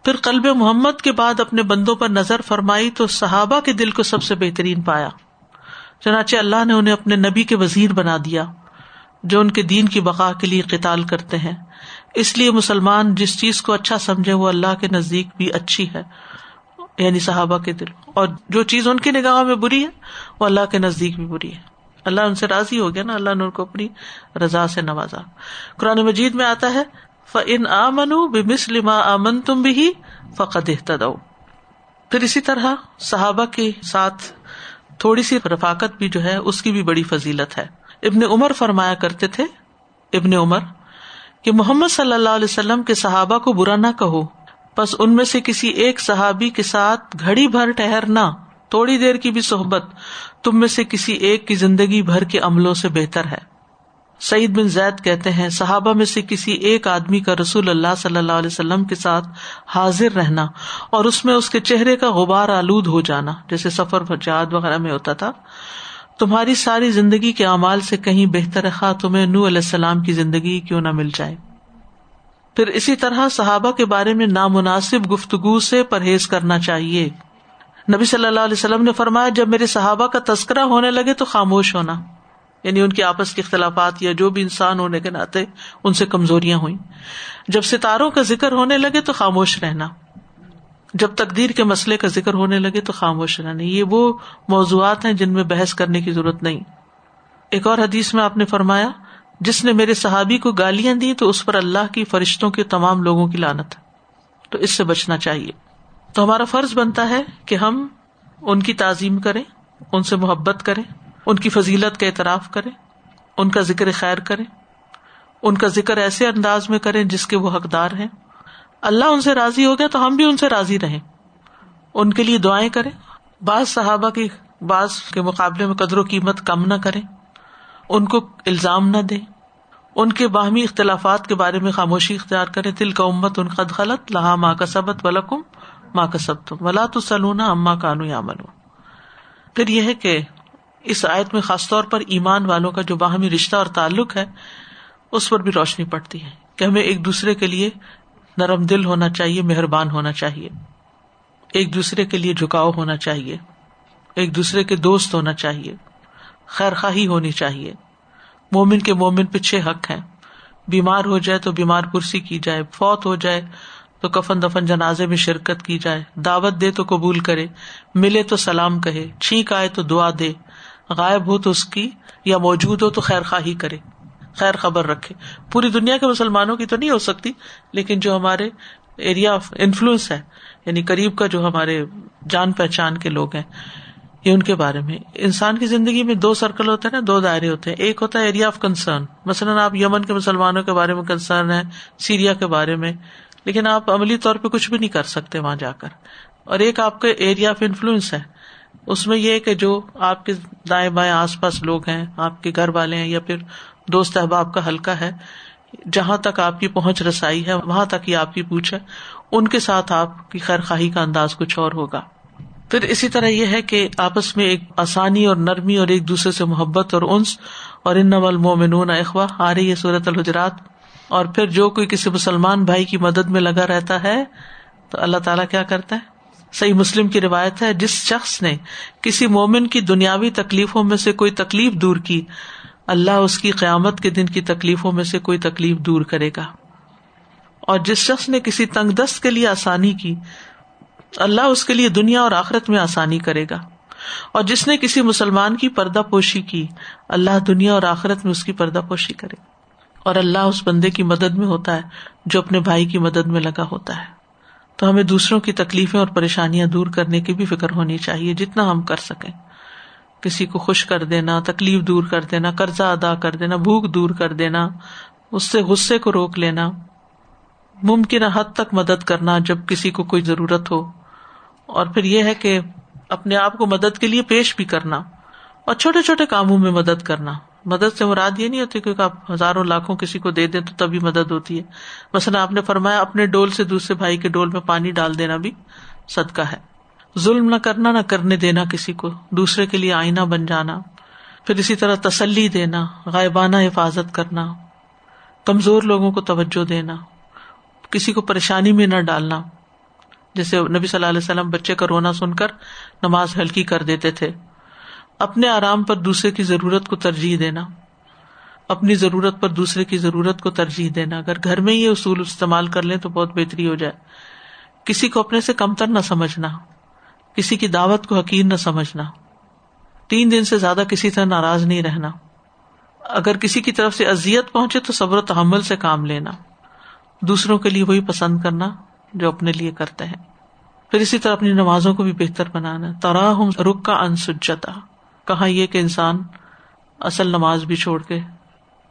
پھر قلب محمد کے بعد اپنے بندوں پر نظر فرمائی تو صحابہ کے دل کو سب سے بہترین پایا۔ چنانچہ اللہ نے انہیں اپنے نبی کے وزیر بنا دیا، جو ان کے دین کی بقا کے لیے قتال کرتے ہیں۔ اس لیے مسلمان جس چیز کو اچھا سمجھے وہ اللہ کے نزدیک بھی اچھی ہے یعنی صحابہ کے دل۔ اور جو چیز ان کی نگاہوں میں بری ہے، وہ اللہ کے نزدیک بھی بری ہے۔ اللہ ان سے راضی ہو گیا نا، اللہ نے ان کو اپنی رضا سے نوازا۔ قرآن مجید میں آتا ہے ان آمن تم بھی فقد پھر اسی طرح صحابہ کے ساتھ تھوڑی سی رفاقت بھی جو ہے، اس کی بھی بڑی فضیلت ہے۔ ابن عمر فرمایا کرتے تھے، ابن عمر، کہ محمد صلی اللہ علیہ وسلم کے صحابہ کو برا نہ کہو بس ان میں سے کسی ایک صحابی کے ساتھ گھڑی بھر ٹہرنا تھوڑی دیر کی بھی صحبت تم میں سے کسی ایک کی زندگی بھر کے عملوں سے بہتر ہے۔ سعید بن زید کہتے ہیں، صحابہ میں سے کسی ایک آدمی کا رسول اللہ صلی اللہ علیہ وسلم کے ساتھ حاضر رہنا اور اس میں اس کے چہرے کا غبار آلود ہو جانا، جیسے سفر جاد وغیرہ میں ہوتا تھا۔ تمہاری ساری زندگی کے اعمال سے کہیں بہتر خواہ تمہیں نو علیہ السلام کی زندگی کیوں نہ مل جائے۔ پھر اسی طرح صحابہ کے بارے میں نامناسب گفتگو سے پرہیز کرنا چاہیے۔ نبی صلی اللہ علیہ وسلم نے فرمایا، جب میرے صحابہ کا تذکرہ ہونے لگے تو خاموش ہونا۔ یعنی ان کے آپس کے اختلافات یا جو بھی انسان ہونے کے ناطے ان سے کمزوریاں ہوئی جب ستاروں کا ذکر ہونے لگے تو خاموش رہنا۔ جب تقدیر کے مسئلے کا ذکر ہونے لگے تو خاموش رہنا۔ یہ وہ موضوعات ہیں جن میں بحث کرنے کی ضرورت نہیں۔ ایک اور حدیث میں آپ نے فرمایا، جس نے میرے صحابی کو گالیاں دی تو اس پر اللہ کی فرشتوں کے تمام لوگوں کی لانت تو اس سے بچنا چاہیے۔ تو ہمارا فرض بنتا ہے کہ ہم ان کی تعظیم کریں، ان سے محبت کریں، ان کی فضیلت کا اعتراف کریں، ان کا ذکر خیر کریں، ان کا ذکر ایسے انداز میں کریں جس کے وہ حقدار ہیں۔ اللہ ان سے راضی ہو گیا تو ہم بھی ان سے راضی رہیں۔ ان کے لیے دعائیں کریں۔ بعض صحابہ کی، بعض کے مقابلے میں قدر و قیمت کم نہ کریں۔ ان کو الزام نہ دیں۔ ان کے باہمی اختلافات کے بارے میں خاموشی اختیار کریں۔ دل کا امت ان قد غلط لہا ماں کا سبت ولکم ماں کا سب تم ولا تو سلونا اما کانو یا منو پھر یہ ہے کہ اس آیت میں خاص طور پر ایمان والوں کا جو باہمی رشتہ اور تعلق ہے، اس پر بھی روشنی پڑتی ہے کہ ہمیں ایک دوسرے کے لیے نرم دل ہونا چاہیے، مہربان ہونا چاہیے۔ ایک دوسرے کے لیے جھکاؤ ہونا چاہیے۔ ایک دوسرے کے دوست ہونا چاہیے۔ خیر خواہی ہونی چاہیے۔ مومن کے مومن پہ چھ حق ہیں۔ بیمار ہو جائے تو بیمار پرسی کی جائے، فوت ہو جائے تو کفن دفن جنازے میں شرکت کی جائے دعوت دے تو قبول کرے ملے تو سلام کہے چھینک آئے تو دعا دے غائب ہو تو اس کی یا موجود ہو تو خیر خواہی کرے خیر خبر رکھے پوری دنیا کے مسلمانوں کی تو نہیں ہو سکتی لیکن جو ہمارے ایریا آف انفلوئنس ہے یعنی قریب کا جو ہمارے جان پہچان کے لوگ ہیں، یہ ان کے بارے میں۔ انسان کی زندگی میں دو سرکل ہوتے ہیں نا، دو دائرے ہوتے ہیں۔ ایک ہوتا ہے ایریا آف کنسرن مثلاً آپ یمن کے مسلمانوں کے بارے میں کنسرن ہے سیریا کے بارے میں۔ لیکن آپ عملی طور پہ کچھ بھی نہیں کر سکتے وہاں جا کر۔ اور ایک آپ کا ایریا آف انفلوئنس ہے۔ اس میں یہ کہ جو آپ کے دائیں بائیں آس پاس لوگ ہیں، آپ کے گھر والے ہیں یا پھر دوست احباب کا ہلکا ہے، جہاں تک آپ کی پہنچ رسائی ہے، وہاں تک ہی آپ کی پوچھ ہے، ان کے ساتھ آپ کی خیر خواہی کا انداز کچھ اور ہوگا۔ پھر اسی طرح یہ ہے کہ آپس میں ایک آسانی اور نرمی اور ایک دوسرے سے محبت اور انس اور ان نول مومنون اخوا آ رہی ہے صورت الحجرات۔ اور پھر جو کوئی کسی مسلمان بھائی کی مدد میں لگا رہتا ہے، تو اللہ تعالیٰ کیا کرتا ہے؟ صحیح مسلم کی روایت ہے، جس شخص نے کسی مومن کی دنیاوی تکلیفوں میں سے کوئی تکلیف دور کی، اللہ اس کی قیامت کے دن کی تکلیفوں میں سے کوئی تکلیف دور کرے گا۔ اور جس شخص نے کسی تنگ دست کے لیے آسانی کی، اللہ اس کے لیے دنیا اور آخرت میں آسانی کرے گا۔ اور جس نے کسی مسلمان کی پردہ پوشی کی، اللہ دنیا اور آخرت میں اس کی پردہ پوشی کرے اور اللہ اس بندے کی مدد میں ہوتا ہے جو اپنے بھائی کی مدد میں لگا ہوتا ہے۔ تو ہمیں دوسروں کی تکلیفیں اور پریشانیاں دور کرنے کی بھی فکر ہونی چاہیے جتنا ہم کر سکیں۔ کسی کو خوش کر دینا، تکلیف دور کر دینا، قرضہ ادا کر دینا، بھوک دور کر دینا، اس سے غصے کو روک لینا ممکن حد تک مدد کرنا جب کسی کو کوئی ضرورت ہو۔ اور پھر یہ ہے کہ اپنے آپ کو مدد کے لیے پیش بھی کرنا اور چھوٹے چھوٹے کاموں میں مدد کرنا۔ مدد سے مراد یہ نہیں ہوتی کیونکہ آپ ہزاروں لاکھوں کسی کو دے دیں تو تبھی مدد ہوتی ہے۔ مثلاً آپ نے فرمایا اپنے ڈول سے دوسرے بھائی کے ڈول میں پانی ڈال دینا بھی صدقہ ہے۔ ظلم نہ کرنا، نہ کرنے دینا کسی کو، دوسرے کے لیے آئینہ بن جانا، پھر اسی طرح تسلی دینا، غائبانہ حفاظت کرنا، کمزور لوگوں کو توجہ دینا، کسی کو پریشانی میں نہ ڈالنا۔ جیسے نبی صلی اللہ علیہ وسلم بچے کا رونا سن کر نماز ہلکی کر دیتے تھے۔ اپنے آرام پر دوسرے کی ضرورت کو ترجیح دینا، اپنی ضرورت پر دوسرے کی ضرورت کو ترجیح دینا۔ اگر گھر میں یہ اصول استعمال کر لیں تو بہت بہتری ہو جائے۔ کسی کو اپنے سے کمتر نہ سمجھنا، کسی کی دعوت کو حقیر نہ سمجھنا۔ تین دن سے زیادہ کسی طرح ناراض نہیں رہنا۔ اگر کسی کی طرف سے ازیت پہنچے تو صبر و تحمل سے کام لینا۔ دوسروں کے لیے وہی پسند کرنا جو اپنے لیے کرتے ہیں۔ پھر اسی طرح اپنی نمازوں کو بھی بہتر بنانا۔ ترا ہوں رک کا انسجتا کہاں یہ کہ انسان اصل نماز بھی چھوڑ کے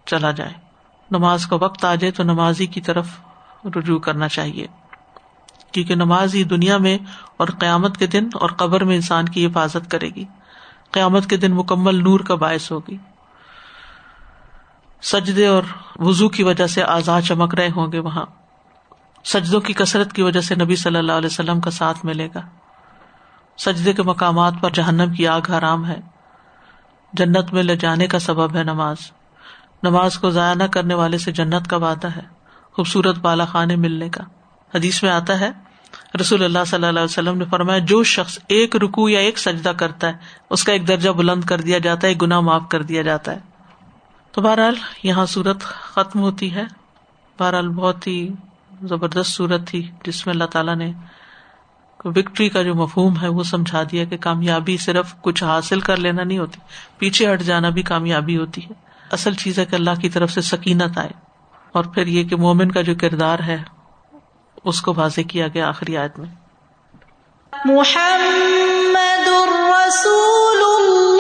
چلا جائے۔ نماز کا وقت آ جائے تو نمازی کی طرف رجوع کرنا چاہیے۔ کیونکہ نماز ہی دنیا میں اور قیامت کے دن اور قبر میں انسان کی حفاظت کرے گی۔ قیامت کے دن مکمل نور کا باعث ہوگی۔ سجدے اور وزو کی وجہ سے آزاد چمک رہے ہوں گے وہاں۔ سجدوں کی کثرت کی وجہ سے نبی صلی اللہ علیہ وسلم کا ساتھ ملے گا۔ سجدے کے مقامات پر جہنم کی آگ حرام ہے۔ جنت میں لے جانے کا سبب ہے نماز۔ نماز کو ضائع نہ کرنے والے سے جنت کا وعدہ ہے، خوبصورت بالا خانے ملنے کا۔ حدیث میں آتا ہے، رسول اللہ صلی اللہ علیہ وسلم نے فرمایا، جو شخص ایک رکو یا ایک سجدہ کرتا ہے، اس کا ایک درجہ بلند کر دیا جاتا ہے گنا معاف کر دیا جاتا ہے۔ تو بہرحال یہاں سورت ختم ہوتی ہے۔ بہرحال بہت ہی زبردست صورت تھی، جس میں اللہ تعالیٰ نے وکٹری کا جو مفہوم ہے وہ سمجھا دیا کہ کامیابی صرف کچھ حاصل کر لینا نہیں ہوتی، پیچھے ہٹ جانا بھی کامیابی ہوتی ہے۔ اصل چیز ہے کہ اللہ کی طرف سے سکینت آئے۔ اور پھر یہ کہ مومن کا جو کردار ہے، اس کو واضح کیا گیا آخری آیت میں۔ محمد الرسول اللہ۔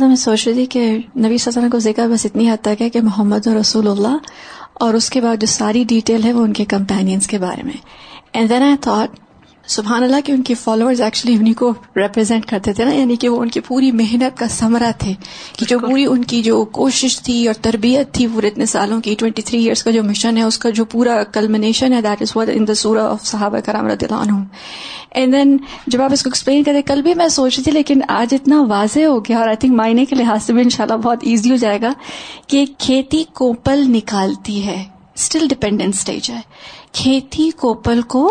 دادا میں سوچ رہی تھی کہ نبی صلی اللہ علیہ وسلم کو ذکر بس اتنی حد تک ہے کہ محمد رسول اللہ اور اس کے بعد جو ساری ڈیٹیل ہے وہ ان کے کمپینینس کے بارے میں. اینڈ دین آئی تھاٹ سبحان اللہ کہ ان کے فالوورز ایکچولی انہیں کو ریپرزینٹ کرتے تھے نا یعنی کہ وہ ان کی پوری محنت کا ثمرہ تھے کہ جو پوری ان کی جو کوشش تھی اور تربیت تھی پورے اتنے سالوں کی ٹوئنٹی تھری ایئرس کا جو مشن ہے اس کا جو پورا کلمنیشن ہے دیٹ از واٹ ان دا سورا آف صحابہ کرام رضی اللہ عنہ اینڈ دین جب آپ اس کو ایکسپلین کرتے کل بھی میں سوچ رہی تھی لیکن آج اتنا واضح ہو گیا اور آئی تھنک معنی کے لحاظ سے بھی انشاءاللہ بہت ایزی ہو جائے گا کہ کھیتی کوپل نکالتی ہے اسٹل ڈپینڈنٹ اسٹیج ہے۔ کھیتی کوپل کو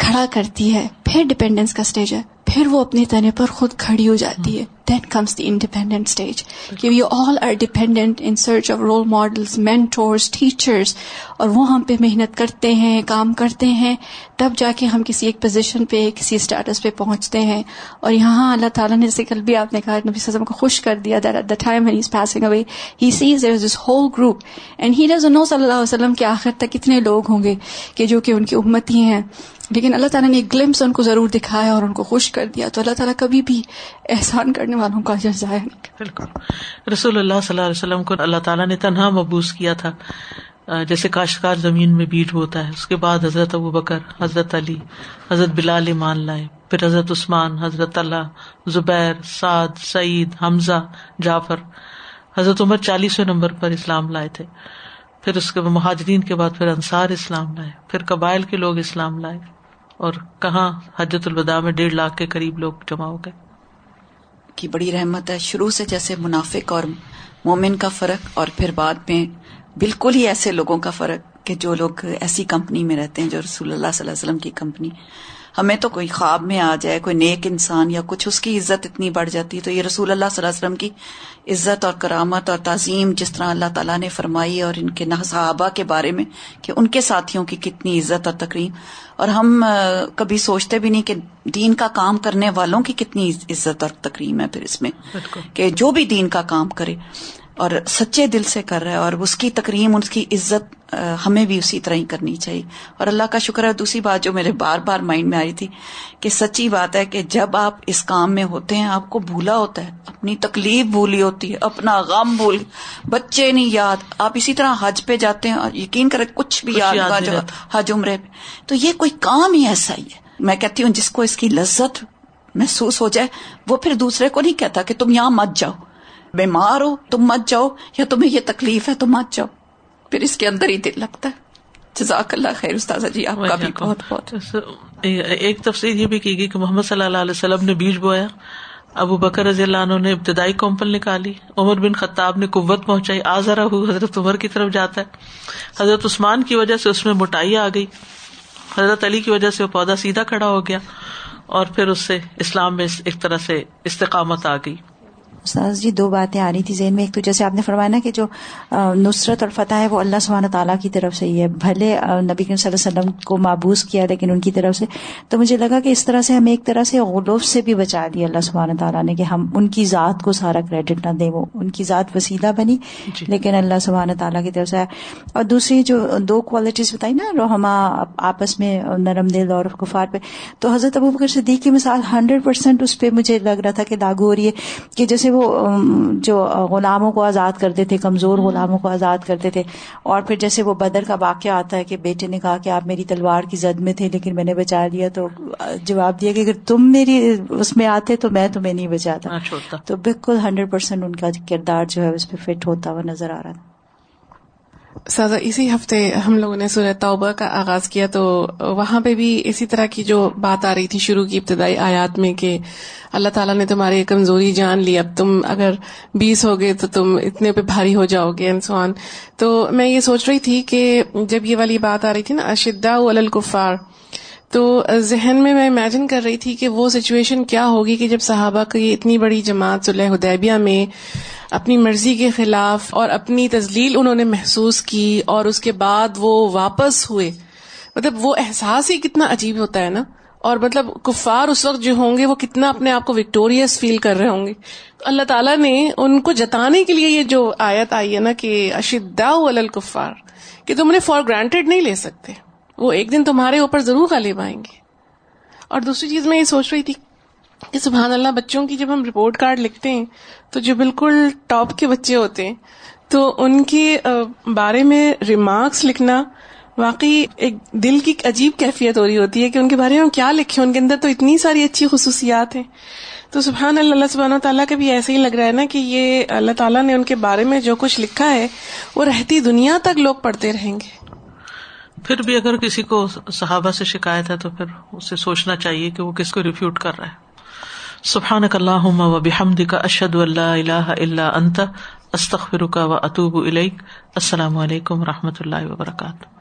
کھڑا کرتی ہے، پھر ڈپینڈنس کا اسٹیج ہے، پھر وہ اپنے تنے پر خود کھڑی ہو جاتی ہے۔ Then comes the independent stage کہ we all are dependent in search of role models mentors teachers اور وہ ہم پہ محنت کرتے ہیں، کام کرتے ہیں، تب جا کے ہم کسی ایک پوزیشن پہ، کسی اسٹیٹس پہ پہنچتے ہیں۔ اور یہاں اللہ تعالیٰ نے جیسے کل بھی آپ نے کہا، نبی سزم کو خوش کر دیا that at the time he is passing away he sees there this whole group and he does know صلی اللہ علیہ وسلم کے آخر تک کتنے لوگ ہوں گے کہ جو کہ ان کی امت ہی ہیں۔ لیکن اللہ تعالیٰ نے ایک گلمس ان کو ضرور دکھایا اور ان کو خوش کر دیا۔ تو اللہ تعالیٰ کبھی بھی احسان کرنے والوں کا ضائع نہیں بالکل۔ رسول اللہ صلی اللہ علیہ وسلم کو اللہ تعالیٰ نے تنہا مبوس کیا تھا۔ جیسے کاشتکار زمین میں بیٹ ہوتا ہے۔ اس کے بعد حضرت ابو بکر، حضرت علی، حضرت بلال ایمان لائے۔ پھر حضرت عثمان، حضرت اللہ، زبیر، سعد، سعید، حمزہ، جعفر۔ حضرت عمر چالیسویں نمبر پر اسلام لائے تھے۔ پھر اس کے مہاجرین کے بعد پھر انصار اسلام لائے۔ پھر قبائل کے لوگ اسلام لائے۔ اور کہاں حجت الوداع میں ڈیڑھ لاکھ کے قریب لوگ جمع ہو گئے۔ کی بڑی رحمت ہے۔ شروع سے جیسے منافق اور مومن کا فرق اور پھر بعد میں بالکل ہی ایسے لوگوں کا فرق کہ جو لوگ ایسی کمپنی میں رہتے ہیں جو رسول اللہ صلی اللہ علیہ وسلم کی کمپنی ہمیں تو کوئی خواب میں آ جائے کوئی نیک انسان یا کچھ اس کی عزت اتنی بڑھ جاتی ہے۔ تو یہ رسول اللہ صلی اللہ علیہ وسلم کی عزت اور کرامت اور تعظیم جس طرح اللہ تعالیٰ نے فرمائی اور ان کے صحابہ کے بارے میں کہ ان کے ساتھیوں کی کتنی عزت اور تقریم اور ہم کبھی سوچتے بھی نہیں کہ دین کا کام کرنے والوں کی کتنی عزت اور تقریم ہے پھر اس میں کہ جو بھی دین کا کام کرے۔ اور سچے دل سے کر رہا ہے اور اس کی تقریم اس کی عزت ہمیں بھی اسی طرح ہی کرنی چاہیے۔ اور اللہ کا شکر ہے دوسری بات جو میرے بار بار مائنڈ میں آئی تھی کہ سچی بات ہے کہ جب آپ اس کام میں ہوتے ہیں آپ کو بھولا ہوتا ہے اپنی تکلیف بھولی ہوتی ہے اپنا غم بھول بچے نہیں یاد۔ آپ اسی طرح حج پہ جاتے ہیں اور یقین کرے کچھ بھی یاد حج عمرے پہ۔ تو یہ کوئی کام ہی ایسا ہی ہے۔ میں کہتی ہوں جس کو اس کی لذت محسوس ہو جائے وہ پھر دوسرے کو نہیں کہتا کہ تم یہاں مت جاؤ۔ بیمار ہو تم مت جاؤ یا تمہیں یہ تکلیف ہے تم مت جاؤ۔ پھر اس کے اندر ہی دل لگتا ہے۔ جزاک اللہ خیر استاذہ جی آپ کا بھی بہت بہت۔ ایک تفصیل یہ بھی کی گئی کہ محمد صلی اللہ علیہ وسلم نے بیج بویا۔ ابو بکر رضی اللہ عنہ نے ابتدائی کومپل نکالی۔ عمر بن خطاب نے قوت پہنچائی۔ آزرا ہو حضرت عمر کی طرف جاتا ہے۔ حضرت عثمان کی وجہ سے اس میں موٹائی آ گئی۔ حضرت علی کی وجہ سے وہ پودا سیدھا کھڑا ہو گیا۔ اور پھر اس سے اسلام میں ایک طرح سے استقامت آ گئی۔ استاذ جی دو باتیں آ رہی تھی ذہن میں۔ ایک تو جیسے آپ نے فرمایا نا کہ جو نصرت اور فتح ہے وہ اللہ سبحانہ تعالیٰ کی طرف سے ہی ہے۔ بھلے نبی صلی اللہ علیہ وسلم کو معبوس کیا لیکن ان کی طرف سے۔ تو مجھے لگا کہ اس طرح سے ہمیں ایک طرح سے غلوف سے بھی بچا دیا اللہ سبحانہ تعالیٰ نے کہ ہم ان کی ذات کو سارا کریڈٹ نہ دیں۔ وہ ان کی ذات وسیلہ بنی جی۔ لیکن اللہ سبحانہ تعالیٰ کی طرف سے۔ اور دوسری جو دو کوالٹیز بتائی نا روحما آپس میں نرم دل اور کفار پہ۔ تو حضرت ابو بکر صدیق کی مثال ہنڈریڈ پرسینٹ اس پہ مجھے لگ رہا تھا کہ لاگو ہو رہی ہے کہ جیسے وہ جو غلاموں کو آزاد کرتے تھے کمزور غلاموں کو آزاد کرتے تھے۔ اور پھر جیسے وہ بدر کا واقعہ آتا ہے کہ بیٹے نے کہا کہ آپ میری تلوار کی زد میں تھے لیکن میں نے بچا لیا تو جواب دیا کہ اگر تم میری اس میں آتے تو میں تمہیں نہیں بچاتا۔ تو بالکل ہنڈریڈ پرسینٹ ان کا کردار جو ہے اس پہ فٹ ہوتا ہوا نظر آ رہا تھا۔ سازا اسی ہفتے ہم لوگوں نے سورہ توبہ کا آغاز کیا تو وہاں پہ بھی اسی طرح کی جو بات آ رہی تھی شروع کی ابتدائی آیات میں کہ اللہ تعالیٰ نے تمہاری کمزوری جان لی، اب تم اگر بیس ہو گئے تو تم اتنے پہ بھاری ہو جاؤ گے انسوان تو میں یہ سوچ رہی تھی کہ جب یہ والی بات آ رہی تھی نا اشدا الکفار، تو ذہن میں میں امیجن کر رہی تھی کہ وہ سچویشن کیا ہوگی کہ جب صحابہ کی اتنی بڑی جماعت صلح حدیبیہ میں اپنی مرضی کے خلاف اور اپنی تزلیل انہوں نے محسوس کی اور اس کے بعد وہ واپس ہوئے۔ مطلب وہ احساس ہی کتنا عجیب ہوتا ہے نا۔ اور مطلب کفار اس وقت جو ہوں گے وہ کتنا اپنے آپ کو وکٹوریس فیل کر رہے ہوں گے۔ اللہ تعالیٰ نے ان کو جتانے کے لیے یہ جو آیت آئی ہے نا کہ اشدا الکفار، کہ تم انہیں فار گرانٹیڈ نہیں لے سکتے۔ وہ ایک دن تمہارے اوپر ضرور غالب آئیں گے۔ اور دوسری چیز میں یہ سوچ رہی تھی کہ سبحان اللہ، بچوں کی جب ہم رپورٹ کارڈ لکھتے ہیں، تو جو بالکل ٹاپ کے بچے ہوتے ہیں، تو ان کے بارے میں ریمارکس لکھنا واقعی ایک دل کی عجیب کیفیت ہو رہی ہوتی ہے کہ ان کے بارے میں کیا لکھے ان کے اندر تو اتنی ساری اچھی خصوصیات ہیں۔ تو سبحان اللہ اللہ سبحانہ تعالیٰ کا بھی ایسے ہی لگ رہا ہے نا کہ یہ اللہ تعالیٰ نے ان کے بارے میں جو کچھ لکھا ہے، وہ رہتی دنیا تک لوگ پڑھتے رہیں گے۔ پھر بھی اگر کسی کو صحابہ سے شکایت ہے، تو پھر اسے سوچنا چاہیے کہ وہ کس کو ریفیوٹ کر رہا ہے۔ سبحان اللہ و بحمد کا اشد اللہ اللہ اللہ انت استخر کا و اطوب السلام علیکم و رحمۃ اللہ وبرکاتہ۔